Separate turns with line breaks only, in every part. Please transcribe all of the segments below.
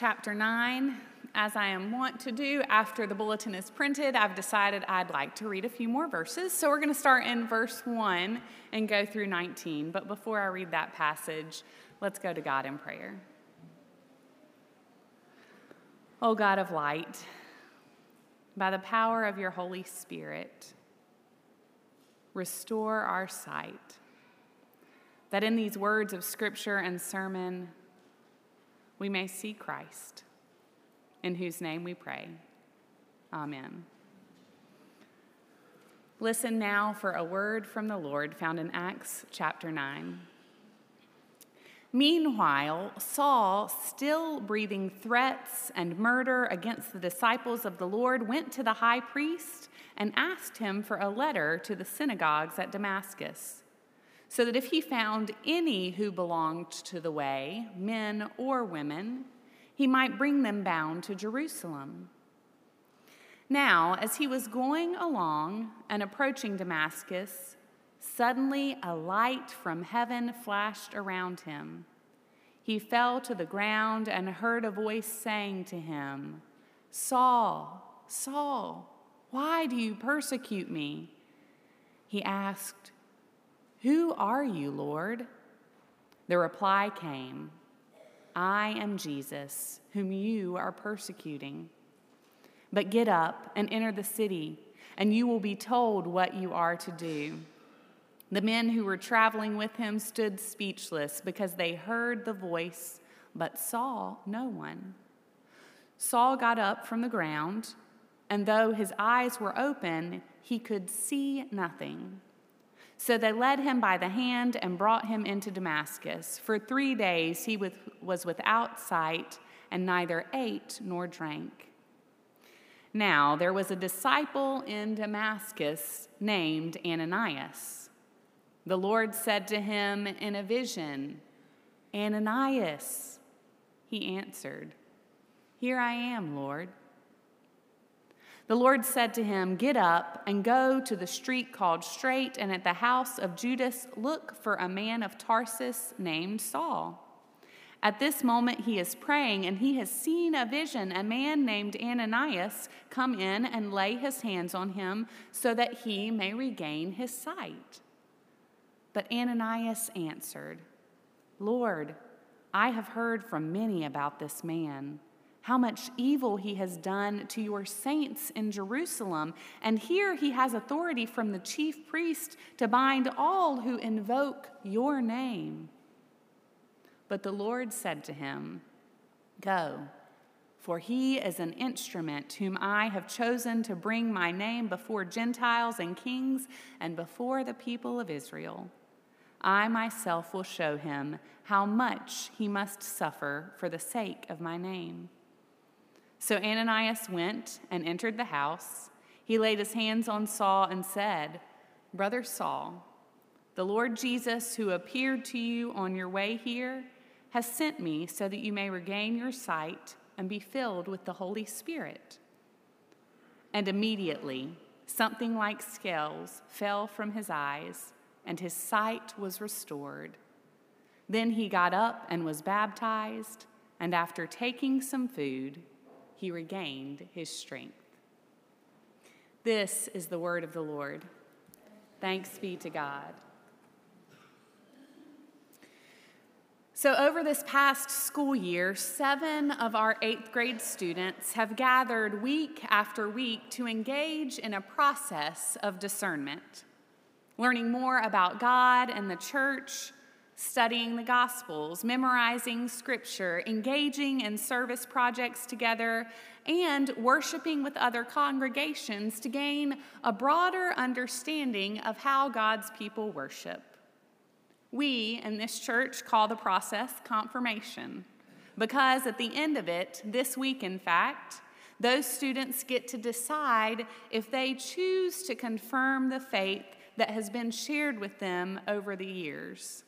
chapter 9. As I am wont to do after the bulletin is printed, I've decided I'd like to read a few more verses. So we're going to start in verse 1 and go through 19. But before I read that passage, let's go to God in prayer. O God of light, by the power of your Holy Spirit, restore our sight, that in these words of Scripture and sermon, we may see Christ, in whose name we pray. Amen. Listen now for a word from the Lord found in Acts chapter 9. Meanwhile, Saul, still breathing threats and murder against the disciples of the Lord, went to the high priest and asked him for a letter to the synagogues at Damascus so that if he found any who belonged to the way, men or women, he might bring them bound to Jerusalem. Now, as he was going along and approaching Damascus, suddenly a light from heaven flashed around him. He fell to the ground and heard a voice saying to him, Saul, Saul, why do you persecute me? He asked, who are you, Lord? The reply came, I am Jesus, whom you are persecuting. But get up and enter the city, and you will be told what you are to do. The men who were traveling with him stood speechless because they heard the voice, but saw no one. Saul got up from the ground, and though his eyes were open, he could see nothing. So they led him by the hand and brought him into Damascus. For three days he was without sight and neither ate nor drank. Now there was a disciple in Damascus named Ananias. The Lord said to him in a vision, Ananias. He answered, Here I am, Lord. The Lord said to him, Get up and go to the street called Straight, and at the house of Judas, look for a man of Tarsus named Saul. At this moment, he is praying, and he has seen a vision a man named Ananias come in and lay his hands on him so that he may regain his sight. But Ananias answered, Lord, I have heard from many about this man how much evil he has done to your saints in Jerusalem. And here he has authority from the chief priest to bind all who invoke your name. But the Lord said to him, Go, for he is an instrument whom I have chosen to bring my name before Gentiles and kings and before the people of Israel. I myself will show him how much he must suffer for the sake of my name. So Ananias went and entered the house. He laid his hands on Saul and said, Brother Saul, the Lord Jesus, who appeared to you on your way here, has sent me so that you may regain your sight and be filled with the Holy Spirit. And immediately, something like scales fell from his eyes, and his sight was restored. Then he got up and was baptized, and after taking some food, he regained his strength. This is the word of the Lord. Thanks be to God. So, over this past school year, seven of our eighth grade students have gathered week after week to engage in a process of discernment, learning more about God and the church, studying the Gospels, memorizing Scripture, engaging in service projects together, and worshiping with other congregations to gain a broader understanding of how God's people worship. We in this church call the process confirmation because at the end of it, this week in fact, those students get to decide if they choose to confirm the faith that has been shared with them over the years.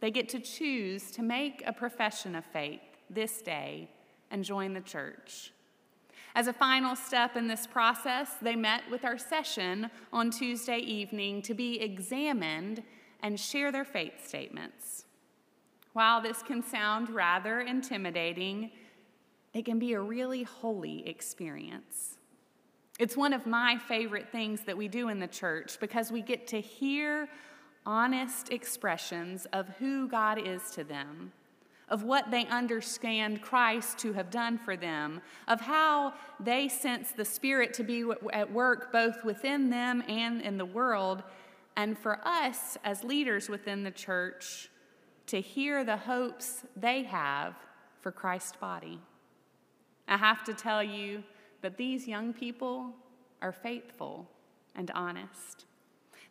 They get to choose to make a profession of faith this day and join the church. As a final step in this process, they met with our session on Tuesday evening to be examined and share their faith statements. While this can sound rather intimidating, it can be a really holy experience. It's one of my favorite things that we do in the church because we get to hear honest expressions of who God is to them, of what they understand Christ to have done for them, of how they sense the Spirit to be at work both within them and in the world, and for us as leaders within the church to hear the hopes they have for Christ's body. I have to tell you that these young people are faithful and honest.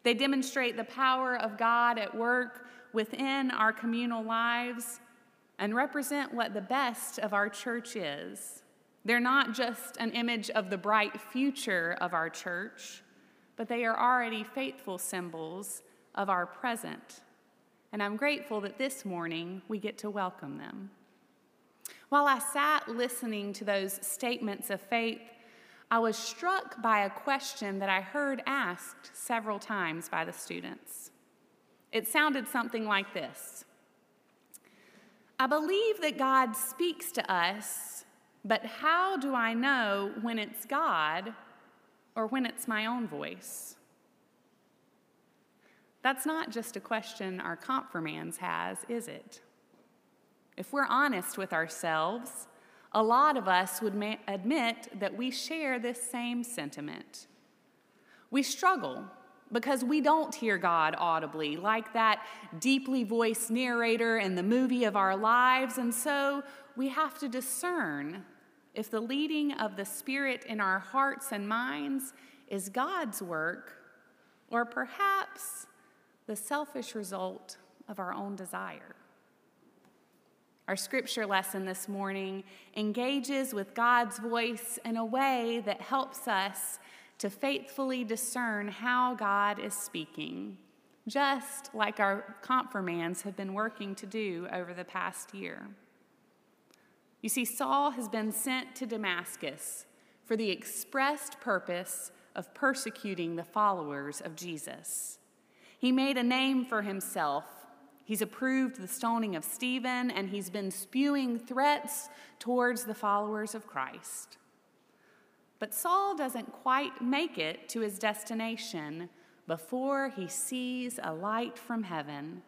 They demonstrate the power of God at work within our communal lives and represent what the best of our church is. They're not just an image of the bright future of our church, but they are already faithful symbols of our present. And I'm grateful that this morning we get to welcome them. While I sat listening to those statements of faith, I was struck by a question that I heard asked several times by the students. It sounded something like this I believe that God speaks to us, but how do I know when it's God or when it's my own voice? That's not just a question our confirmands has, is it? If we're honest with ourselves, a lot of us would ma- admit that we share this same sentiment. We struggle because we don't hear God audibly, like that deeply voiced narrator in the movie of our lives, and so we have to discern if the leading of the Spirit in our hearts and minds is God's work or perhaps the selfish result of our own desire. Our scripture lesson this morning engages with God's voice in a way that helps us to faithfully discern how God is speaking, just like our confirmands have been working to do over the past year. You see, Saul has been sent to Damascus for the expressed purpose of persecuting the followers of Jesus. He made a name for himself He's approved the stoning of Stephen, and he's been spewing threats towards the followers of Christ. But Saul doesn't quite make it to his destination before he sees a light from heaven.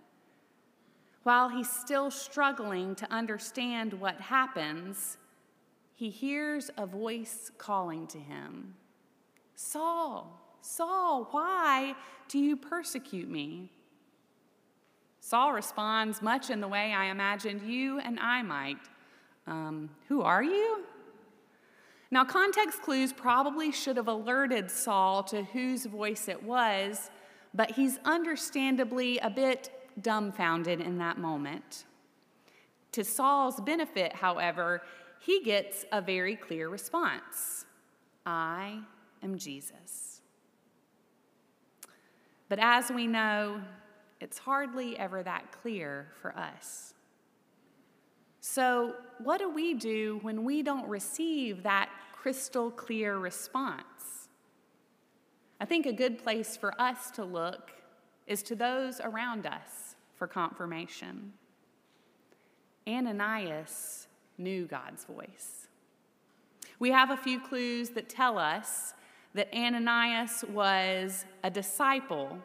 While he's still struggling to understand what happens, he hears a voice calling to him Saul, Saul, why do you persecute me? Saul responds much in the way I imagined you and I might. Um, who are you? Now, context clues probably should have alerted Saul to whose voice it was, but he's understandably a bit dumbfounded in that moment. To Saul's benefit, however, he gets a very clear response I am Jesus. But as we know, it's hardly ever that clear for us. So, what do we do when we don't receive that crystal clear response? I think a good place for us to look is to those around us for confirmation. Ananias knew God's voice. We have a few clues that tell us that Ananias was a disciple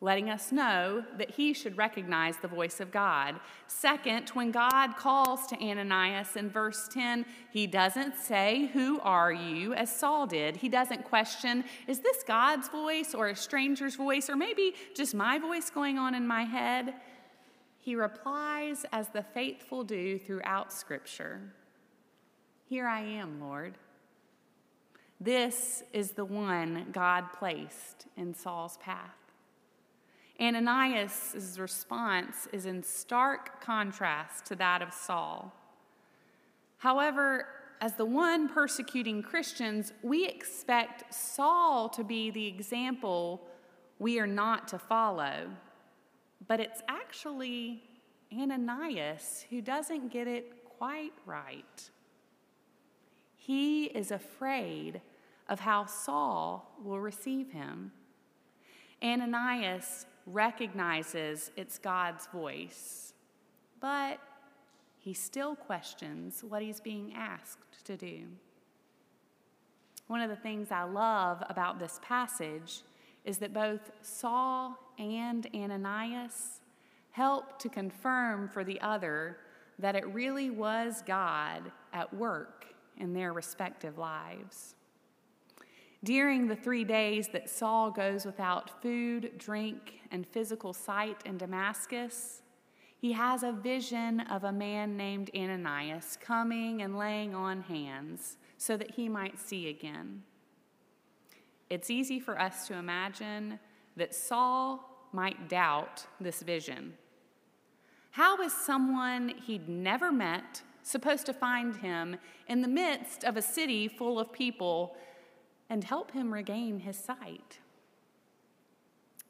letting us know that he should recognize the voice of God. Second, when God calls to Ananias in verse 10, he doesn't say, Who are you, as Saul did. He doesn't question, Is this God's voice or a stranger's voice, or maybe just my voice going on in my head? He replies, as the faithful do throughout Scripture Here I am, Lord. This is the one God placed in Saul's path. Ananias' response is in stark contrast to that of Saul. However, as the one persecuting Christians, we expect Saul to be the example we are not to follow. But it's actually Ananias who doesn't get it quite right. He is afraid of how Saul will receive him. Ananias recognizes it's God's voice, but he still questions what he's being asked to do. One of the things I love about this passage is that both Saul and Ananias help to confirm for the other that it really was God at work in their respective lives. During the three days that Saul goes without food, drink, and physical sight in Damascus, he has a vision of a man named Ananias coming and laying on hands so that he might see again. It's easy for us to imagine that Saul might doubt this vision. How is someone he'd never met supposed to find him in the midst of a city full of people and help him regain his sight.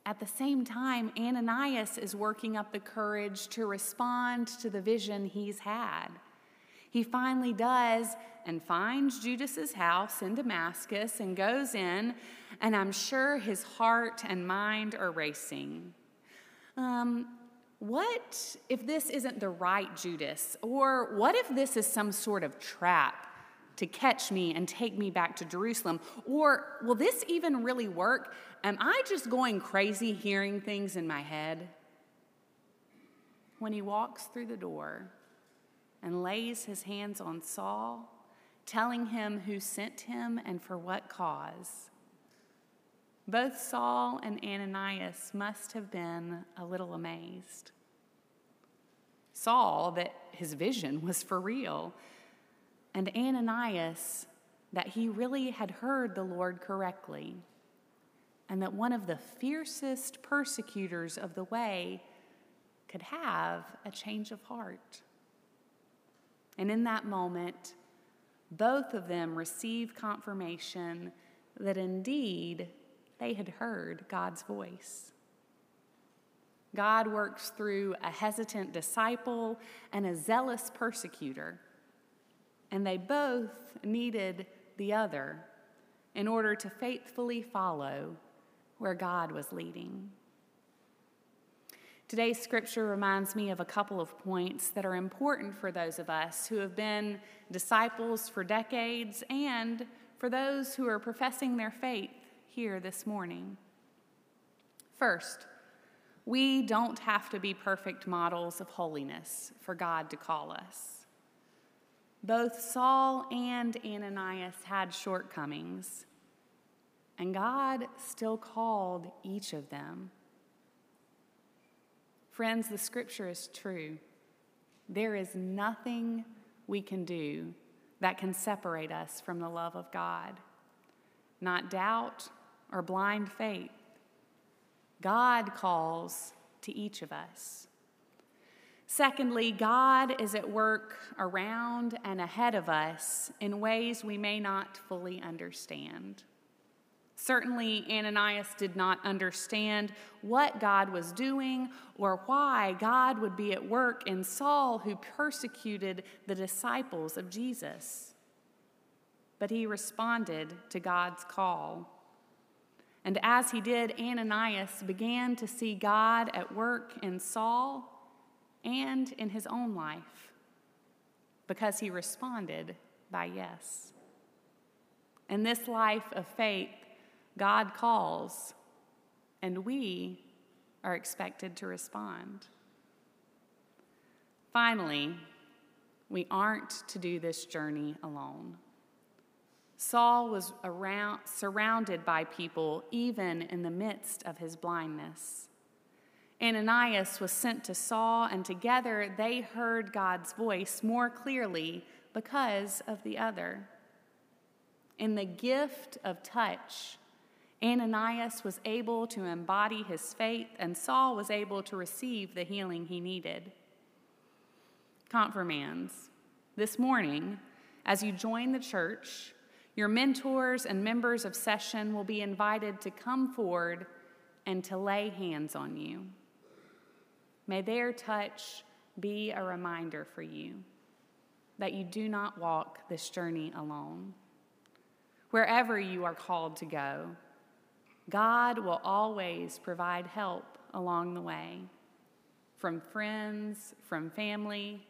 At the same time, Ananias is working up the courage to respond to the vision he's had. He finally does and finds Judas's house in Damascus and goes in, and I'm sure his heart and mind are racing. Um, what if this isn't the right Judas? Or what if this is some sort of trap? To catch me and take me back to Jerusalem? Or will this even really work? Am I just going crazy hearing things in my head? When he walks through the door and lays his hands on Saul, telling him who sent him and for what cause, both Saul and Ananias must have been a little amazed. Saul, that his vision was for real and Ananias that he really had heard the Lord correctly, and that one of the fiercest persecutors of the way could have a change of heart. And in that moment, both of them received confirmation that indeed they had heard God's voice. God works through a hesitant disciple and a zealous persecutor and they both needed the other in order to faithfully follow where God was leading. Today's scripture reminds me of a couple of points that are important for those of us who have been disciples for decades and for those who are professing their faith here this morning. First, we don't have to be perfect models of holiness for God to call us. Both Saul and Ananias had shortcomings, and God still called each of them. Friends, the scripture is true. There is nothing we can do that can separate us from the love of God, not doubt or blind faith. God calls to each of us. Secondly, God is at work around and ahead of us in ways we may not fully understand. Certainly, Ananias did not understand what God was doing or why God would be at work in Saul, who persecuted the disciples of Jesus. But he responded to God's call. And as he did, Ananias began to see God at work in Saul and in his own life because he responded by yes. In this life of faith, God calls, and we are expected to respond. Finally, we aren't to do this journey alone. Saul was around, surrounded by people even in the midst of his blindness. Ananias was sent to Saul, and together they heard God's voice more clearly because of the other. In the gift of touch, Ananias was able to embody his faith, and Saul was able to receive the healing he needed. Confirmands, this morning, as you join the church, your mentors and members of session will be invited to come forward and to lay hands on you. May their touch be a reminder for you that you do not walk this journey alone. Wherever you are called to go, God will always provide help along the way from friends, from family,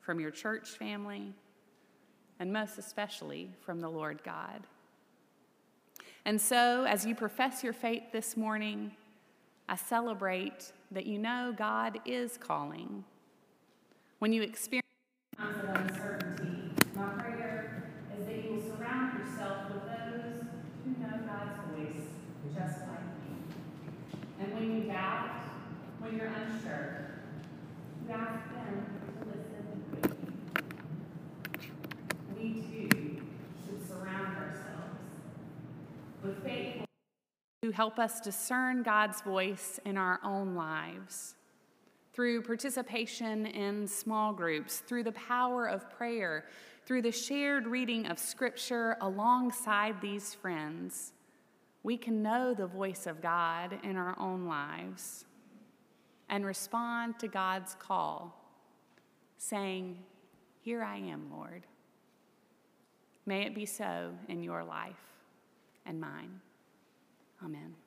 from your church family, and most especially from the Lord God. And so, as you profess your faith this morning, I celebrate that you know God is calling. When you experience times of uncertainty, my prayer is that you will surround yourself with those who know God's voice just like me. And when you doubt, when you're unsure, you ask them to listen with you. We too should surround ourselves with faithful who help us discern God's voice in our own lives through participation in small groups, through the power of prayer, through the shared reading of Scripture alongside these friends, we can know the voice of God in our own lives and respond to God's call, saying, Here I am, Lord. May it be so in your life and mine. Amen.